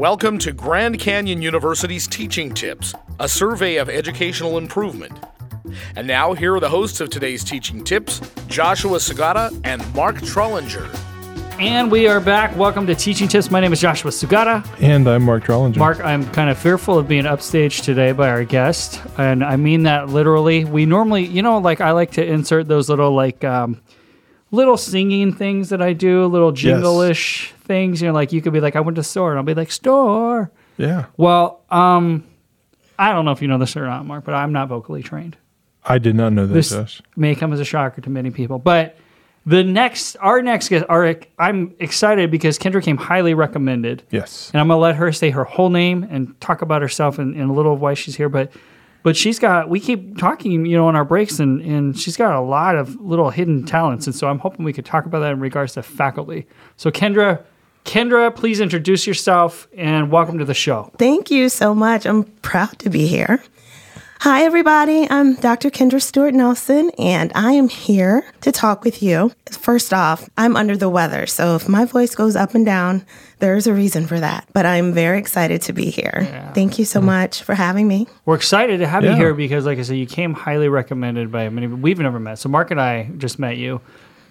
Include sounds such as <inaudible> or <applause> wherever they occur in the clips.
Welcome to Grand Canyon University's Teaching Tips, a survey of educational improvement. And now, here are the hosts of today's Teaching Tips Joshua Sugata and Mark Trollinger. And we are back. Welcome to Teaching Tips. My name is Joshua Sugata. And I'm Mark Trollinger. Mark, I'm kind of fearful of being upstaged today by our guest. And I mean that literally. We normally, you know, like I like to insert those little, like, um, little singing things that I do, a little jingle-ish things. You know, like you could be like, I went to store, and I'll be like, store. Yeah. Well, um, I don't know if you know this or not, Mark, but I'm not vocally trained. I did not know this. This may come as a shocker to many people, but the next, our next guest, our, I'm excited because Kendra came highly recommended. Yes. and I'm gonna let her say her whole name and talk about herself and, and a little of why she's here. But but she's got we keep talking, you know, on our breaks, and and she's got a lot of little hidden talents, and so I'm hoping we could talk about that in regards to faculty. So Kendra, Kendra, please introduce yourself and welcome to the show. Thank you so much. I'm proud to be here. Hi, everybody. I'm Dr. Kendra Stewart Nelson, and I am here to talk with you. First off, I'm under the weather, so if my voice goes up and down, there's a reason for that. But I'm very excited to be here. Thank you so mm. much for having me. We're excited to have you here because, like I said, you came highly recommended by many. We've never met, so Mark and I just met you,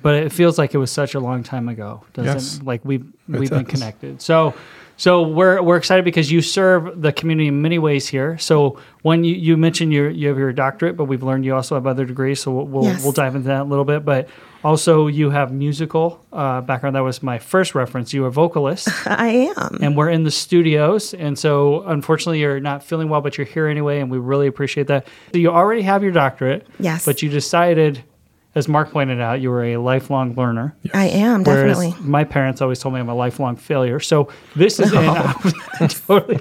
but it feels like it was such a long time ago. Doesn't Yes. like we've we've been connected. So, so we're we're excited because you serve the community in many ways here. So when you you mentioned you you have your doctorate, but we've learned you also have other degrees. So we'll we'll, Yes. we'll dive into that a little bit, but. Also, you have musical uh, background. That was my first reference. You are a vocalist <laughs> I am. and we're in the studios. And so, unfortunately, you're not feeling well, but you're here anyway, and we really appreciate that. So you already have your doctorate, Yes. but you decided, as Mark pointed out, you were a lifelong learner. I am, definitely. my parents always told me I'm a lifelong failure. So this is an <laughs> totally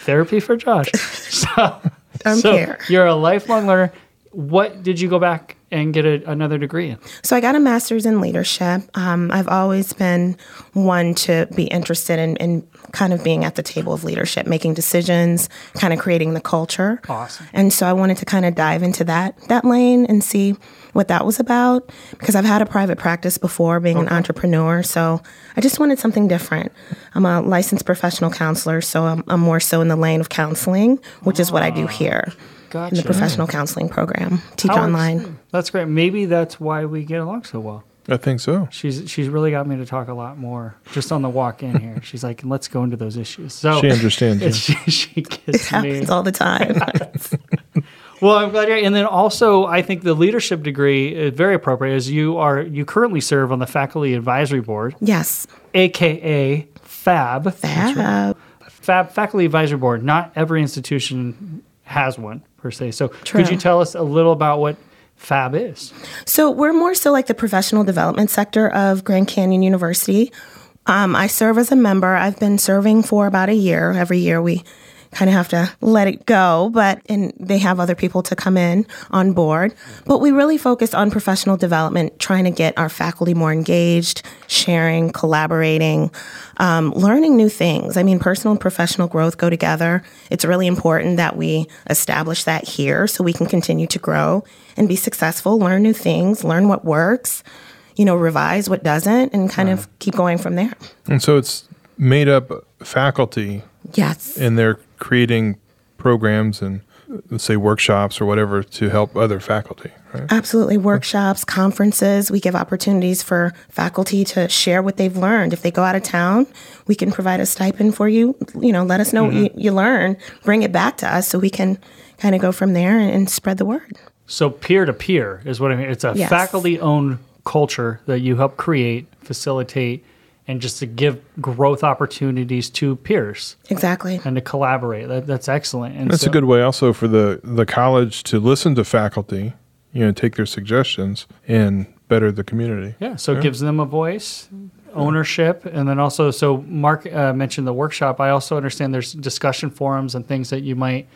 therapy for Josh. <laughs> So, I'm so here. you're a lifelong learner. What did you go back and get a, another degree in? So I got a master's in leadership. Um, I've always been one to be interested in, in kind of being at the table of leadership, making decisions, kind of creating the culture. Awesome. And so I wanted to kind of dive into that that lane and see what that was about because I've had a private practice before being an entrepreneur. So I just wanted something different. I'm a licensed professional counselor, so I'm, I'm more so in the lane of counseling, which is what I do ah, here in the professional counseling program. Teach How online. ex- That's great. Maybe that's why we get along so well. I think so. She's she's really got me to talk a lot more just on the walk in here. She's like, let's go into those issues. So She understands you. it's, <laughs> she, she It gets me. happens all the time. <laughs> <laughs> Well, I'm glad you're. And then also, I think the leadership degree is very appropriate, as you are you currently serve on the faculty advisory board, yes. aka FAB. Fab. FAB faculty advisory board. Not every institution has one per se. So, True. could you tell us a little about what FAB is? So we're more so like the professional development sector of Grand Canyon University. Um, I serve as a member. I've been serving for about a year. Every year we kind of have to let it go, but and they have other people to come in on board. But we really focus on professional development, trying to get our faculty more engaged, sharing, collaborating, um, learning new things. I mean, personal and professional growth go together. It's really important that we establish that here so we can continue to grow and be successful, learn new things, learn what works, you know, revise what doesn't, and kind of keep going from there. And so it's made up faculty Yes. and they're creating programs and let's say workshops or whatever to help other faculty, right? Absolutely. Workshops, conferences, we give opportunities for faculty to share what they've learned. If they go out of town, we can provide a stipend for you. You know, let us know what mm-hmm. you, you learn, bring it back to us so we can kind of go from there and, and spread the word. So peer to peer is what I mean. It's a Yes. faculty owned culture that you help create, facilitate, and just to give growth opportunities to peers Exactly. and to collaborate. That, that's excellent. And That's so- a good way also for the, the college to listen to faculty, you know, take their suggestions and better the community. Yeah, so it gives them a voice, ownership, and then also, so Mark uh, mentioned the workshop. I also understand there's discussion forums and things that you might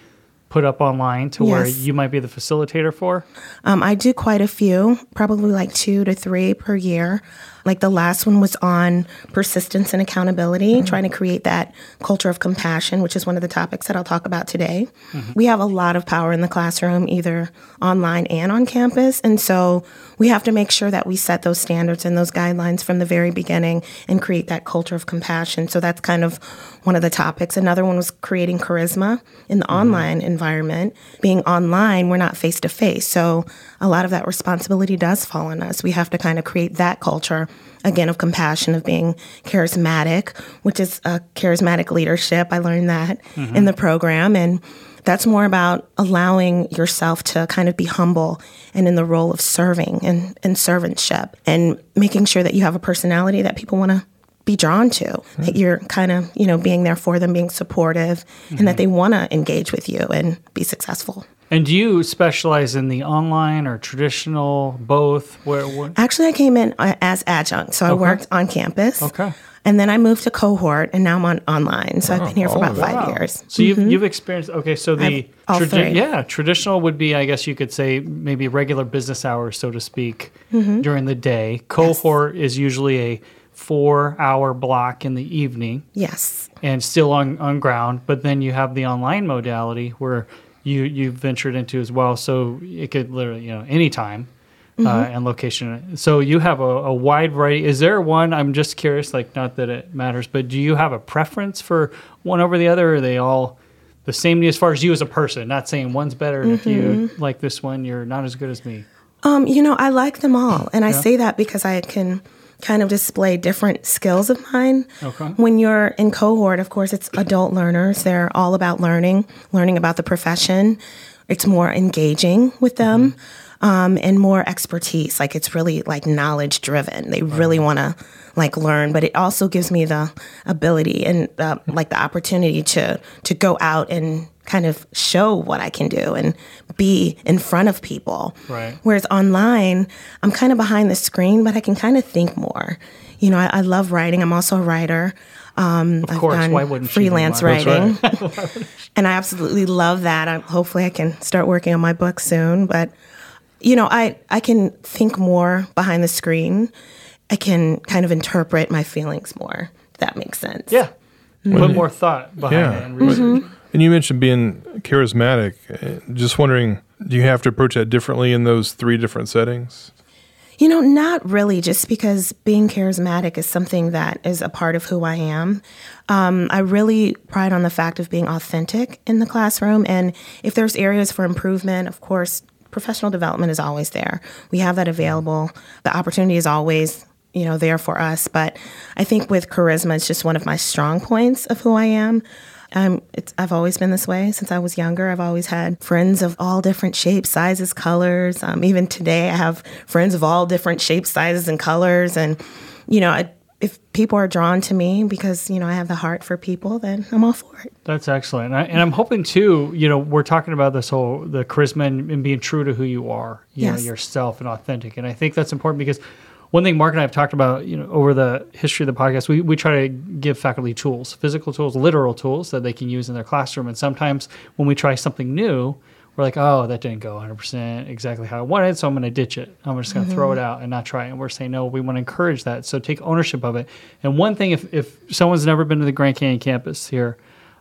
put up online to where you might be the facilitator for. Um, I do quite a few, probably like two to three per year. Like the last one was on persistence and accountability, mm-hmm. trying to create that culture of compassion, which is one of the topics that I'll talk about today. Mm-hmm. We have a lot of power in the classroom, either online and on campus. And so we have to make sure that we set those standards and those guidelines from the very beginning and create that culture of compassion. So that's kind of one of the topics. Another one was creating charisma in the mm-hmm. online environment. Being online, we're not face to face. So a lot of that responsibility does fall on us. We have to kind of create that culture again of compassion of being charismatic which is a charismatic leadership. I learned that mm-hmm. in the program. And that's more about allowing yourself to kind of be humble and in the role of serving and, and servantship and making sure that you have a personality that people want to be drawn to that you're kind of you know being there for them being supportive and that they want to engage with you and be successful And do you specialize in the online or traditional, both? Where, where Actually, I came in uh, as adjunct, so I worked on campus. Okay. And then I moved to cohort, and now I'm on online. So I've been here for about five years. So you've you've experienced okay. So the three. yeah traditional would be I guess you could say maybe regular business hours so to speak Mm-hmm. during the day. Cohort is usually a four hour block in the evening Yes. and still on on ground. But then you have the online modality where you you ventured into as well. So it could literally you know anytime. Uh, and location. So you have a, a wide variety. Is there one? I'm just curious. Like, not that it matters, but do you have a preference for one over the other? Or are they all the same as far as you as a person? Not saying one's better. and If you like this one, you're not as good as me. Um, you know, I like them all. And I say that because I can kind of display different skills of mine. Okay. When you're in cohort, of course, it's adult learners. They're all about learning, learning about the profession. It's more engaging with them. Um, and more expertise. Like it's really like knowledge driven. They really want to like learn, but it also gives me the ability and uh, like the opportunity to to go out and kind of show what I can do and be in front of people. Right. Whereas online, I'm kind of behind the screen, but I can kind of think more. You know, I, I love writing. I'm also a writer. Um, Of course, why wouldn't freelance writing? <laughs> and I absolutely love that. I, hopefully, I can start working on my book soon. But you know, I I can think more behind the screen. I can kind of interpret my feelings more. If that makes sense. Yeah. Put more thought behind Yeah. it. And research. And you mentioned being charismatic. Uh, Just wondering, do you have to approach that differently in those three different settings? You know, not really, just because being charismatic is something that is a part of who I am. Um, I really pride on the fact of being authentic in the classroom. And if there's areas for improvement, of course, professional development is always there. We have that available. The opportunity is always, you know, there for us. But I think with charisma, it's just one of my strong points of who I am. I've always been this way since I was younger. I've always had friends of all different shapes, sizes, colors. Um, even today, I have friends of all different shapes, sizes, and colors. And, you know, I, if people are drawn to me because, you know, I have the heart for people, then I'm all for it. That's excellent. And, I, and I'm hoping too, you know, we're talking about this whole the charisma and, and being true to who you are, you Yes. know, yourself and authentic. And I think that's important because one thing Mark and I have talked about, you know, over the history of the podcast, we, we try to give faculty tools, physical tools, literal tools that they can use in their classroom. And sometimes when we try something new, we're like, oh, that didn't go 100% exactly how I wanted, so I'm going to ditch it. I'm just going to throw it out and not try it. And we're saying, no, we want to encourage that. So take ownership of it. And one thing, if, if someone's never been to the Grand Canyon campus here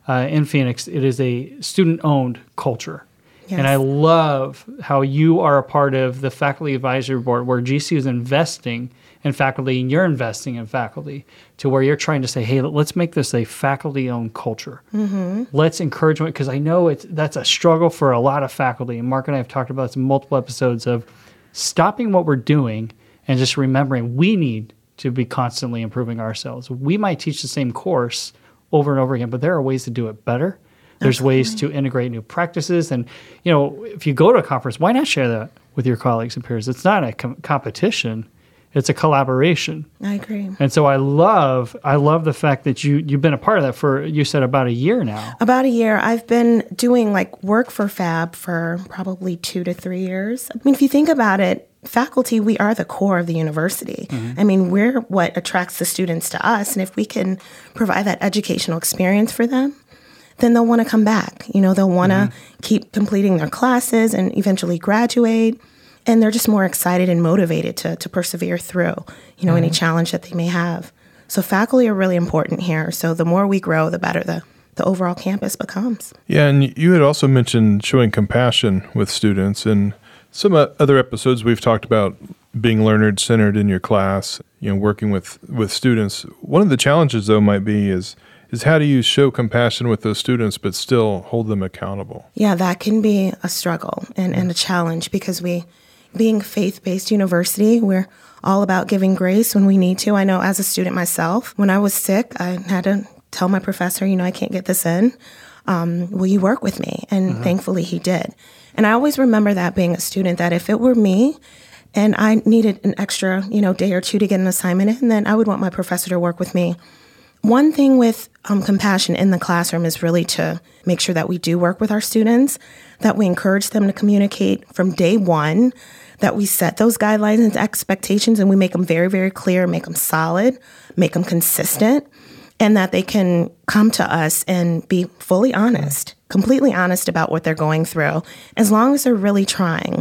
uh, in Phoenix, it is a student owned culture. And I love how you are a part of the faculty advisory board where GC is investing in faculty and you're investing in faculty to where you're trying to say, hey, let's make this a faculty owned culture. Mm-hmm. Let's encourage it because I know it's that's a struggle for a lot of faculty. And Mark and I have talked about this in multiple episodes of stopping what we're doing and just remembering we need to be constantly improving ourselves. We might teach the same course over and over again, but there are ways to do it better. There's ways to integrate new practices. And, you know, if you go to a conference, why not share that with your colleagues and peers? It's not a com- competition, it's a collaboration. I agree. And so I love, I love the fact that you, you've been a part of that for, you said about a year now. About a year. I've been doing like work for Fab for probably two to three years. I mean, if you think about it, faculty, we are the core of the university. Mm-hmm. I mean, we're what attracts the students to us. And if we can provide that educational experience for them, then they'll want to come back. You know, they'll want to mm-hmm. keep completing their classes and eventually graduate. And they're just more excited and motivated to, to persevere through, you know, any mm-hmm. challenge that they may have. So faculty are really important here. So the more we grow, the better the, the overall campus becomes. Yeah, and you had also mentioned showing compassion with students. And some other episodes we've talked about being learner centered in your class, you know, working with with students. One of the challenges though might be is is how do you show compassion with those students but still hold them accountable? Yeah, that can be a struggle and, and a mm. challenge because we, being faith based university, we're all about giving grace when we need to. I know as a student myself, when I was sick, I had to tell my professor, you know, I can't get this in. Um, will you work with me? And thankfully he did. And I always remember that being a student, that if it were me and I needed an extra, you know, day or two to get an assignment in, then I would want my professor to work with me. One thing with um, compassion in the classroom is really to make sure that we do work with our students, that we encourage them to communicate from day one, that we set those guidelines and expectations and we make them very, very clear, make them solid, make them consistent, and that they can come to us and be fully honest, completely honest about what they're going through, as long as they're really trying.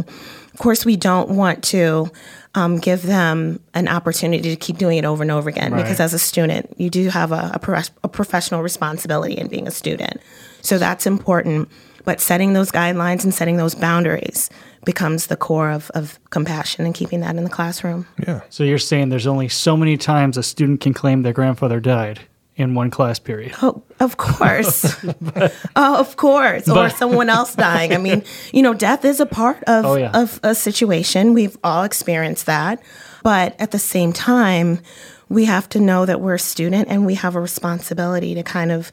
Of course, we don't want to um, give them an opportunity to keep doing it over and over again because as a student, you do have a, a, pro- a professional responsibility in being a student. So that's important. But setting those guidelines and setting those boundaries becomes the core of, of compassion and keeping that in the classroom. Yeah. So you're saying there's only so many times a student can claim their grandfather died in one class period. Oh, of course. <laughs> <laughs> oh, of course. Or someone else dying. I mean, you know, death is a part of, Oh, yeah. of a situation. We've all experienced that. But at the same time, we have to know that we're a student and we have a responsibility to kind of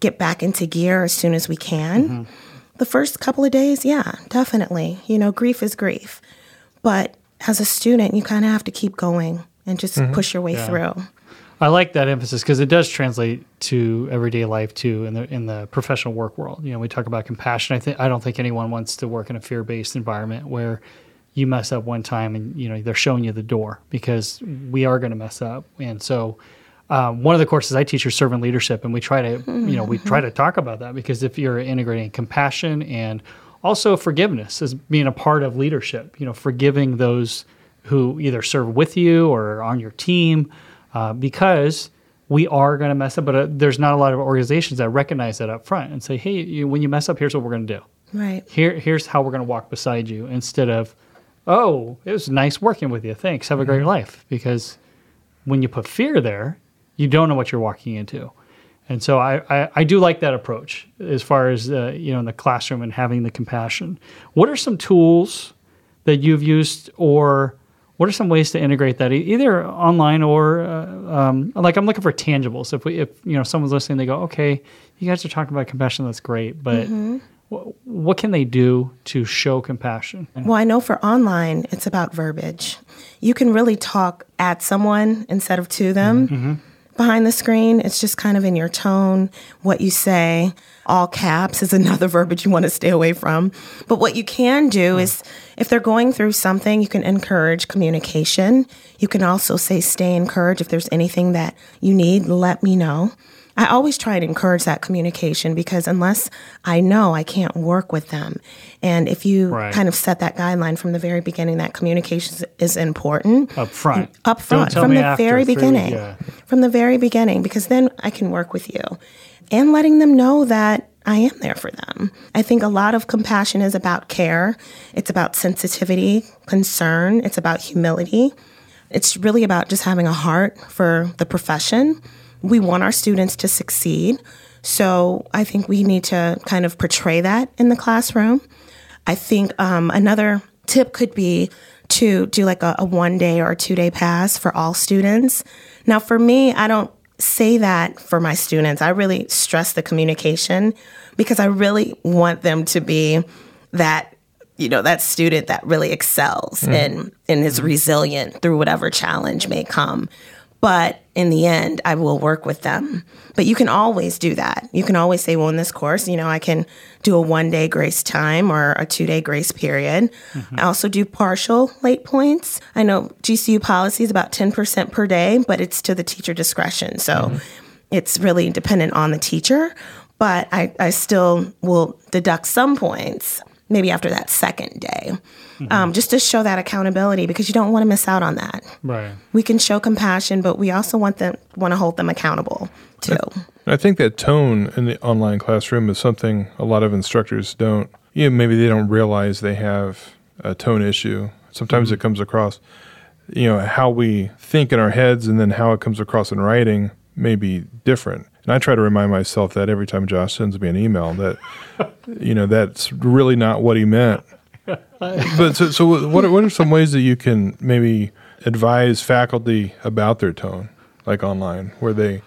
get back into gear as soon as we can. Mm-hmm. The first couple of days, yeah, definitely. You know, grief is grief. But as a student, you kind of have to keep going and just Mm-hmm. push your way through. I like that emphasis because it does translate to everyday life too in the in the professional work world. You know, we talk about compassion. I think I don't think anyone wants to work in a fear based environment where you mess up one time and you know they're showing you the door because we are going to mess up. And so, um, one of the courses I teach is servant leadership, and we try to you know we try to talk about that because if you're integrating compassion and also forgiveness as being a part of leadership, you know, forgiving those who either serve with you or on your team uh, because we are going to mess up. But uh, there's not a lot of organizations that recognize that up front and say, hey, you, when you mess up, here's what we're going to do. Right. Here, here's how we're going to walk beside you instead of, oh, it was nice working with you. Thanks. Have a great life. Because when you put fear there, you don't know what you're walking into. And so I, I, I do like that approach as far as uh, you know in the classroom and having the compassion. What are some tools that you've used, or what are some ways to integrate that either online or uh, um, like I'm looking for tangibles. If we if you know someone's listening, they go, okay, you guys are talking about compassion, that's great, but wh- what can they do to show compassion? Well, I know for online, it's about verbiage. You can really talk at someone instead of to them. Behind the screen, it's just kind of in your tone, what you say. All caps is another <laughs> verbiage you want to stay away from. But what you can do hmm. is if they're going through something, you can encourage communication. You can also say, stay encouraged. If there's anything that you need, let me know. I always try to encourage that communication because unless I know, I can't work with them. And if you Right. kind of set that guideline from the very beginning, that communication is- important Up front. up front from the after, very through- beginning. yeah. From the very beginning, because then I can work with you and letting them know that I am there for them. I think a lot of compassion is about care, it's about sensitivity, concern, it's about humility. It's really about just having a heart for the profession. We want our students to succeed. So I think we need to kind of portray that in the classroom. I think um, another tip could be to do like a, a one day or two day pass for all students. Now, for me, I don't say that for my students. I really stress the communication because I really want them to be that you know that student that really excels and and is resilient through whatever challenge may come but in the end i will work with them. But you can always do that. You can always say well in this course you know i can do a one day grace time or a two day grace period. Mm-hmm. I also do partial late points. I know gcu policy is about 10% per day but it's to the teacher discretion. So mm-hmm. it's really dependent on the teacher. But I, I still will deduct some points maybe after that second day, um, just to show that accountability because you don't want to miss out on that. Right. We can show compassion, but we also want them want to hold them accountable too. I think that tone in the online classroom is something a lot of instructors don't. You know, maybe they don't realize they have a tone issue. Sometimes it comes across, you know, how we think in our heads and then how it comes across in writing may be different. And I try to remind myself that every time Josh sends me an email that, <laughs> you know, that's really not what he meant. <laughs> but so, so what, are, what are some ways that you can maybe advise faculty about their tone, like online, where they,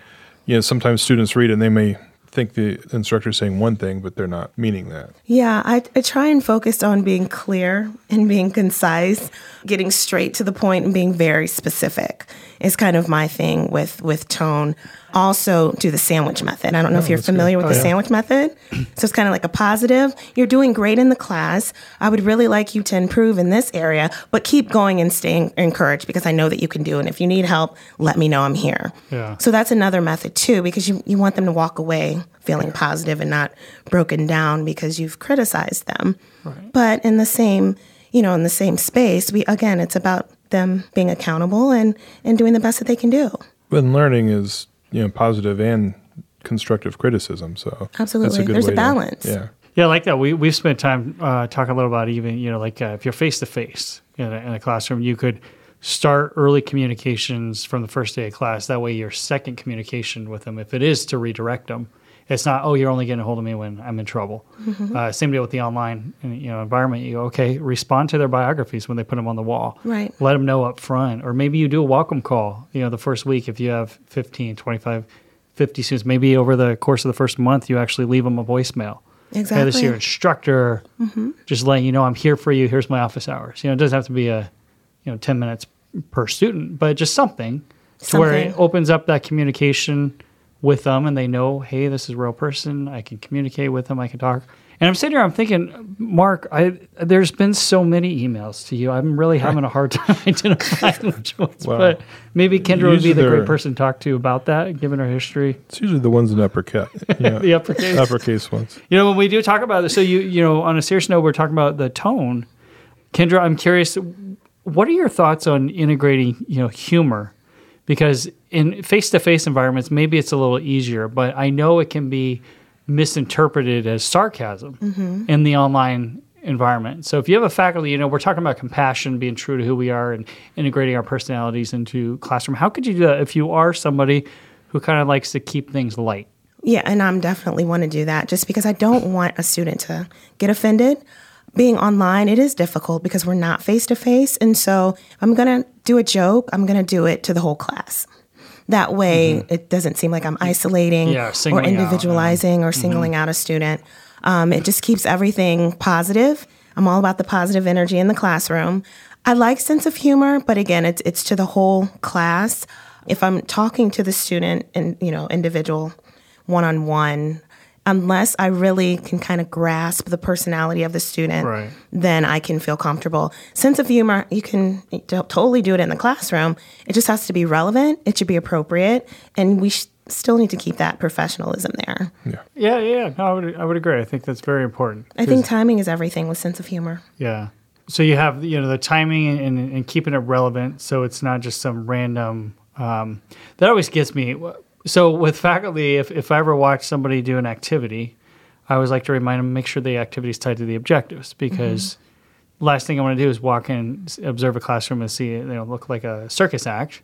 you know, sometimes students read it and they may think the instructor's saying one thing, but they're not meaning that. Yeah, I, I try and focus on being clear and being concise, getting straight to the point and being very specific is kind of my thing with with tone. Also, do the sandwich method. I don't know if oh, you're familiar with oh, the sandwich method. So it's kind of like a positive. You're doing great in the class. I would really like you to improve in this area, but keep going and staying encouraged because I know that you can do it. And if you need help, let me know I'm here. Yeah. So that's another method too, because you, you want them to walk away feeling positive and not broken down because you've criticized them. Right. But in the same, you know, in the same space, we again, it's about them being accountable and and doing the best that they can do. But learning is, you know, positive and constructive criticism. So that's Absolutely. a good There's a way to- balance. yeah. Yeah, I like that. We we've spent time uh, talking a little about even you know like uh, if you're face to face in a classroom, you could start early communications from the first day of class. That way, your second communication with them, if it is to redirect them, it's not oh you're only getting a hold of me when I'm in trouble. Mm-hmm. Uh, same deal with the online you know environment. You go okay, respond to their biographies when they put them on the wall. Right. Let them know up front, or maybe you do a welcome call. You know the first week if you have 15, 25, 50 students. Maybe over the course of the first month, you actually leave them a voicemail. Hey, this is your instructor. Just letting you know I'm here for you. Here's my office hours. You know, it doesn't have to be a, you know, 10 minutes per student, but just something, to where it opens up that communication with them and they know, hey, this is a real person. I can communicate with them. I can talk. And I'm sitting here, I'm thinking, Mark, I there's been so many emails to you. I'm really having a hard time <laughs> identifying which ones. Wow. But maybe Kendra would be the great person to talk to about that, given her history. It's usually the ones in uppercut. <laughs> You know, The uppercase. uppercase ones. You know, when we do talk about this, so you you know, on a serious note, we're talking about the tone. Kendra, I'm curious, what are your thoughts on integrating, you know, humor? Because in face-to-face environments, maybe it's a little easier, but I know it can be misinterpreted as sarcasm mm-hmm. in the online environment. So if you have a faculty, you know, we're talking about compassion, being true to who we are, and integrating our personalities into classroom. How could you do that if you are somebody who kind of likes to keep things light? Yeah, and I'm definitely want to do that just because I don't want a student to get offended. Being online, it is difficult because we're not face to face. And so if I'm going to do a joke, I'm going to do it to the whole class. That way, it doesn't seem like I'm isolating Yeah, or singling out, yeah. individualizing or singling out a student. Um, it just keeps everything positive. I'm all about the positive energy in the classroom. I like sense of humor, but again, it's it's to the whole class. If I'm talking to the student and you know individual one on one, unless I really can kind of grasp the personality of the student, Right. then I can feel comfortable. Sense of humor, you can totally do it in the classroom. It just has to be relevant. It should be appropriate, and we sh- still need to keep that professionalism there. Yeah, yeah, no, I would, I would agree. I think that's very important. I think timing is everything with sense of humor. Yeah. So you have you know the timing and, and keeping it relevant, so it's not just some random. Um, that always gets me. So with faculty, if if I ever watch somebody do an activity, I always like to remind them make sure the activity is tied to the objectives because mm-hmm. last thing I want to do is walk in, observe a classroom, and see it you know look like a circus act,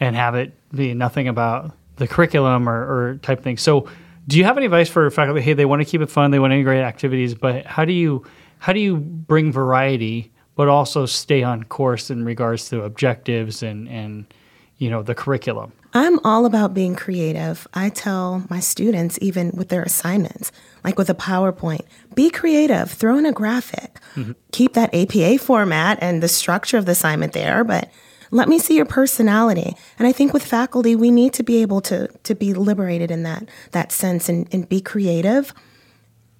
and have it be nothing about the curriculum or, or type thing. So, do you have any advice for faculty? Hey, they want to keep it fun, they want to integrate activities, but how do you how do you bring variety, but also stay on course in regards to objectives and and you know the curriculum? I'm all about being creative. I tell my students, even with their assignments, like with a PowerPoint, be creative, throw in a graphic, mm-hmm. keep that APA format and the structure of the assignment there, but let me see your personality. And I think with faculty, we need to be able to, to be liberated in that, that sense and, and be creative.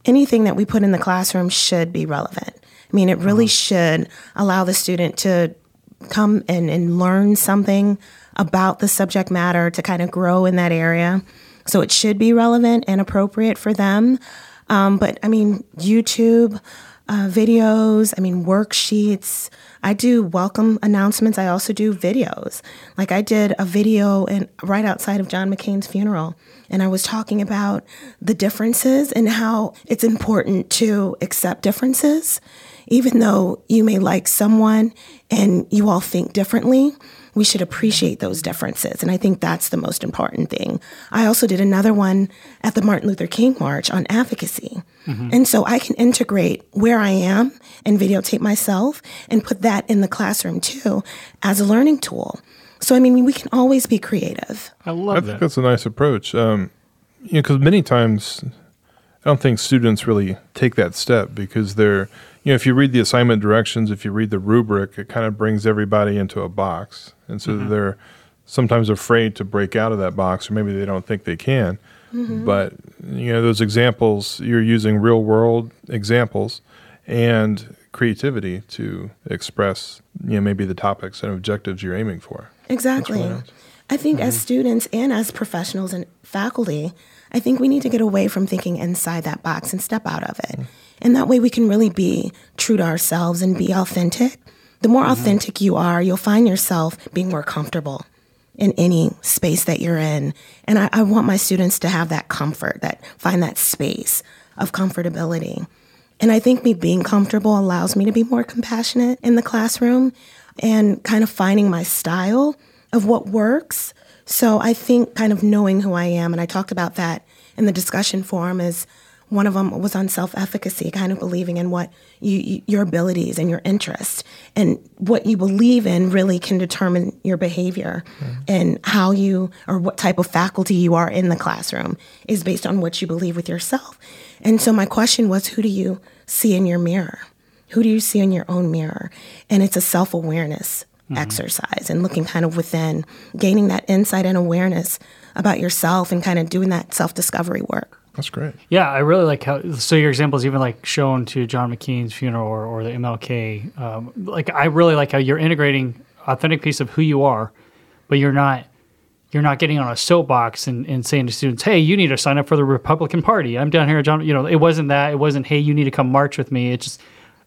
Anything that we put in the classroom should be relevant. I mean, it really uh-huh. should allow the student to come and, and learn something about the subject matter to kind of grow in that area. So it should be relevant and appropriate for them. Um, but I mean, YouTube, uh, videos, I mean, worksheets. I do welcome announcements. I also do videos. Like I did a video in, right outside of John McCain's funeral, and I was talking about the differences and how it's important to accept differences. Even though you may like someone and you all think differently, we should appreciate those differences. And I think that's the most important thing. I also did another one at the Martin Luther King March on advocacy. Mm-hmm. And so I can integrate where I am and videotape myself and put that in the classroom too as a learning tool. So, I mean, we can always be creative. I love I that. think that's a nice approach. Um, you know, because many times I don't think students really take that step because they're, you know, if you read the assignment directions, if you read the rubric, it kind of brings everybody into a box. And so mm-hmm. they're sometimes afraid to break out of that box, or maybe they don't think they can. Mm-hmm. But, you know, those examples, you're using real world examples and creativity to express, you know, maybe the topics and objectives you're aiming for. Exactly. Really nice. I think mm-hmm. as students and as professionals and faculty, I think we need to get away from thinking inside that box and step out of it. And that way we can really be true to ourselves and be authentic. The more mm-hmm. authentic you are, you'll find yourself being more comfortable in any space that you're in. And I, I want my students to have that comfort, that find that space of comfortability. And I think me being comfortable allows me to be more compassionate in the classroom and kind of finding my style of what works. So I think kind of knowing who I am, and I talked about that in the discussion forum, is one of them was on self efficacy, kind of believing in what you, you, your abilities and your interests and what you believe in really can determine your behavior mm. and how you or what type of faculty you are in the classroom is based on what you believe with yourself. And so my question was, who do you see in your mirror? Who do you see in your own mirror? And it's a self awareness mm-hmm. exercise and looking kind of within, gaining that insight and awareness about yourself and kind of doing that self discovery work. That's great. Yeah, I really like how. So your example is even like shown to John McCain's funeral or, or the MLK. Um, like I really like how you're integrating authentic piece of who you are, but you're not you're not getting on a soapbox and, and saying to students, "Hey, you need to sign up for the Republican Party." I'm down here, John. You know, it wasn't that. It wasn't, "Hey, you need to come march with me." It's just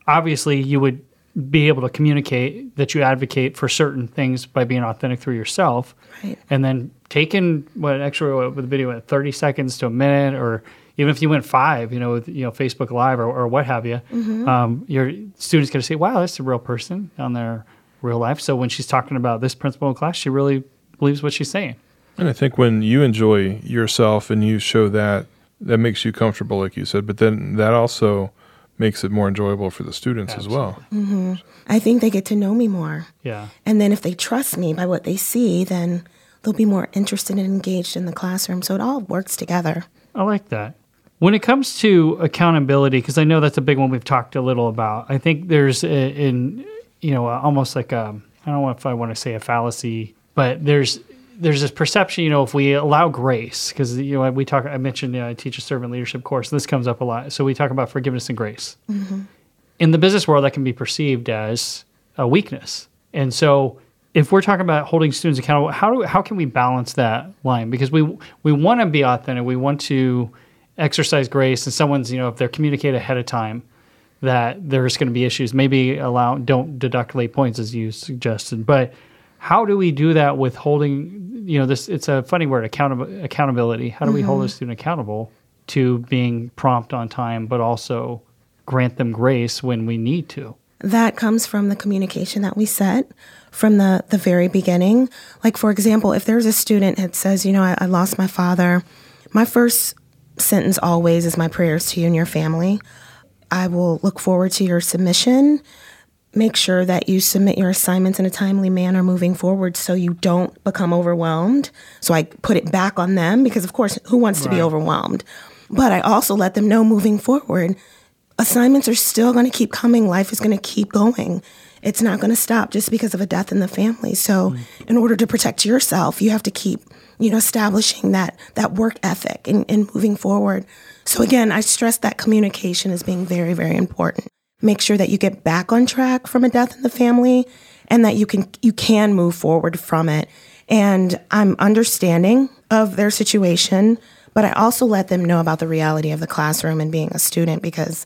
obviously you would be able to communicate that you advocate for certain things by being authentic through yourself, right. and then taking what extra with the video at 30 seconds to a minute, or even if you went five, you know, with you know Facebook Live or, or what have you, mm-hmm. um, your students going to say, "Wow, that's a real person on their real life." So when she's talking about this principle in class, she really believes what she's saying. And I think when you enjoy yourself and you show that, that makes you comfortable, like you said. But then that also makes it more enjoyable for the students Absolutely. as well. Mm-hmm. I think they get to know me more. Yeah. And then if they trust me by what they see, then they'll be more interested and engaged in the classroom. So it all works together. I like that. When it comes to accountability, because I know that's a big one we've talked a little about. I think there's in you know almost like a I don't know if I want to say a fallacy, but there's there's this perception, you know, if we allow grace, because you know we talk. I mentioned you know, I teach a servant leadership course, and this comes up a lot. So we talk about forgiveness and grace. Mm-hmm. In the business world, that can be perceived as a weakness, and so if we're talking about holding students accountable, how do how can we balance that line? Because we we want to be authentic, we want to exercise grace, and someone's you know if they're communicated ahead of time that there's going to be issues, maybe allow don't deduct late points as you suggested, but how do we do that with holding you know this it's a funny word accountability accountability how do mm-hmm. we hold a mm-hmm. student accountable to being prompt on time but also grant them grace when we need to that comes from the communication that we set from the, the very beginning like for example if there's a student that says you know I, I lost my father my first sentence always is my prayers to you and your family i will look forward to your submission make sure that you submit your assignments in a timely manner moving forward so you don't become overwhelmed. So I put it back on them because, of course, who wants right. to be overwhelmed? But I also let them know moving forward, assignments are still going to keep coming. Life is going to keep going. It's not going to stop just because of a death in the family. So, mm. in order to protect yourself, you have to keep, you know, establishing that that work ethic and, and moving forward. So again, I stress that communication is being very, very important make sure that you get back on track from a death in the family and that you can you can move forward from it and i'm understanding of their situation but i also let them know about the reality of the classroom and being a student because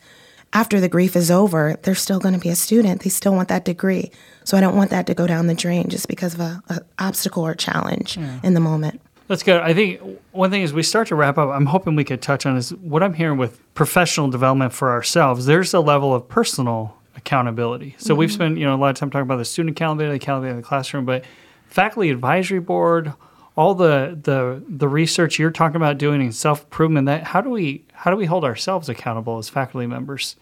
after the grief is over, they're still going to be a student. They still want that degree. So I don't want that to go down the drain just because of a, a obstacle or challenge in the moment. That's good. I think one thing as we start to wrap up, I'm hoping we could touch on is what I'm hearing with professional development for ourselves. There's a level of personal accountability. So we've mm-hmm. spent you know a lot of time talking about the student accountability, accountability in the classroom, but faculty advisory board, all the the the research you're talking about doing and self improvement. That how do we how do we hold ourselves accountable as faculty members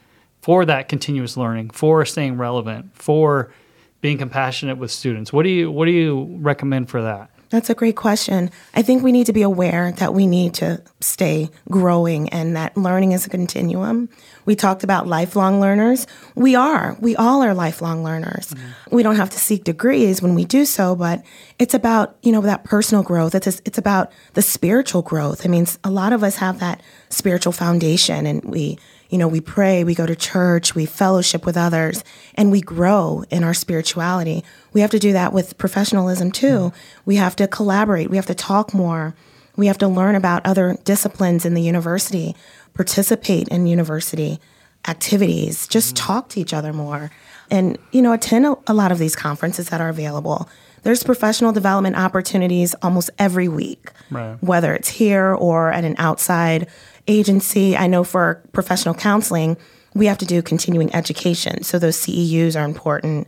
for that continuous learning, for staying relevant, for being compassionate with students? What do you what do you recommend for that? That's a great question. I think we need to be aware that we need to stay growing and that learning is a continuum. We talked about lifelong learners. We are. We all are lifelong learners. Mm-hmm. We don't have to seek degrees when we do so, but it's about, you know, that personal growth. It's it's about the spiritual growth. I mean, a lot of us have that spiritual foundation and we you know, we pray, we go to church, we fellowship with others, and we grow in our spirituality. We have to do that with professionalism too. Mm-hmm. We have to collaborate, we have to talk more, we have to learn about other disciplines in the university, participate in university activities, just mm-hmm. talk to each other more, and, you know, attend a, a lot of these conferences that are available. There's professional development opportunities almost every week, Right. whether it's here or at an outside agency. I know for professional counseling, we have to do continuing education. So those CEUs are important.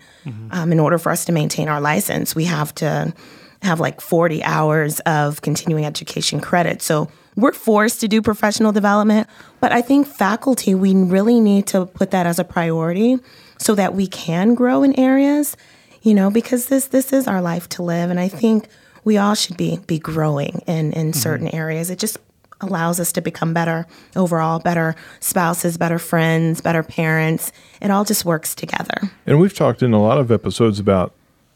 Um, in order for us to maintain our license, we have to have like 40 hours of continuing education credit. So we're forced to do professional development, but I think faculty, we really need to put that as a priority so that we can grow in areas, you know, because this this is our life to live. And I think we all should be be growing in, in mm-hmm. certain areas. It just allows us to become better overall, better spouses, better friends, better parents. It all just works together. And we've talked in a lot of episodes about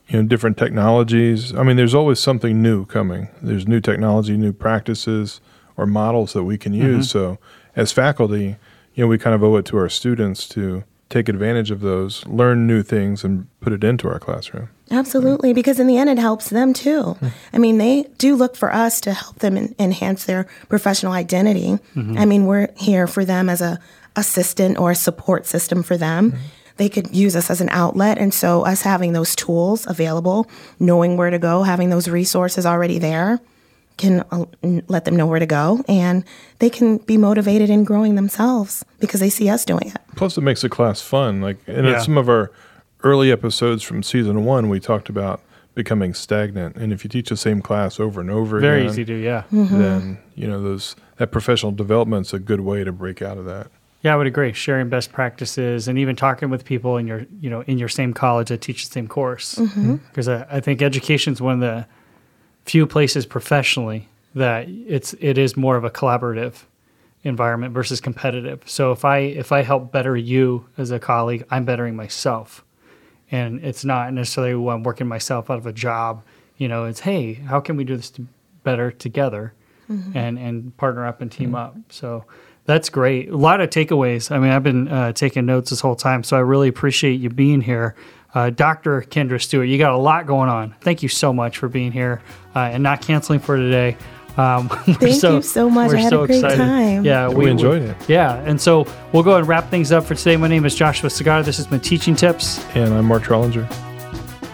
you know different technologies. I mean, there's always something new coming. There's new technology, new practices or models that we can use. Mm-hmm. So as faculty, you know, we kind of owe it to our students to take advantage of those, learn new things and put it into our classroom. Absolutely, because in the end, it helps them too. Hmm. I mean, they do look for us to help them en- enhance their professional identity. Mm-hmm. I mean, we're here for them as a assistant or a support system for them. Mm-hmm. They could use us as an outlet, and so us having those tools available, knowing where to go, having those resources already there, can uh, let them know where to go, and they can be motivated in growing themselves because they see us doing it. Plus, it makes the class fun. Like, and Yeah. in some of our early episodes from season one, we talked about becoming stagnant. And if you teach the same class over and over Very again, easy to, yeah. Mm-hmm. then you know those that professional development's a good way to break out of that. Yeah, I would agree. Sharing best practices and even talking with people in your, you know, in your same college that teach the same course. Mm-hmm. Mm-hmm. Because I, I think education is one of the few places professionally that it's it is more of a collaborative environment versus competitive. So if I if I help better you as a colleague, I'm bettering myself, and it's not necessarily when I'm working myself out of a job. You know, it's hey, how can we do this to better together, and and partner up and team up. So that's great. A lot of takeaways. I mean, I've been uh, taking notes this whole time, so I really appreciate you being here. Uh, Dr. Kendra Stewart, you got a lot going on. Thank you so much for being here uh, and not canceling for today. Um, <laughs> we're Thank you so much. we're I had a great time. Yeah, We enjoyed it. Yeah, and so we'll go ahead and wrap things up for today. My name is Joshua Segar. This has been Teaching Tips. And I'm Mark Trollinger.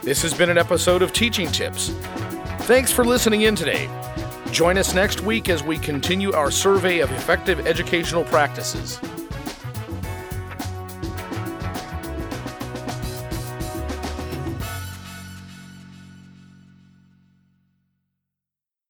This has been an episode of Teaching Tips. Thanks for listening in today. Join us next week as we continue our survey of effective educational practices.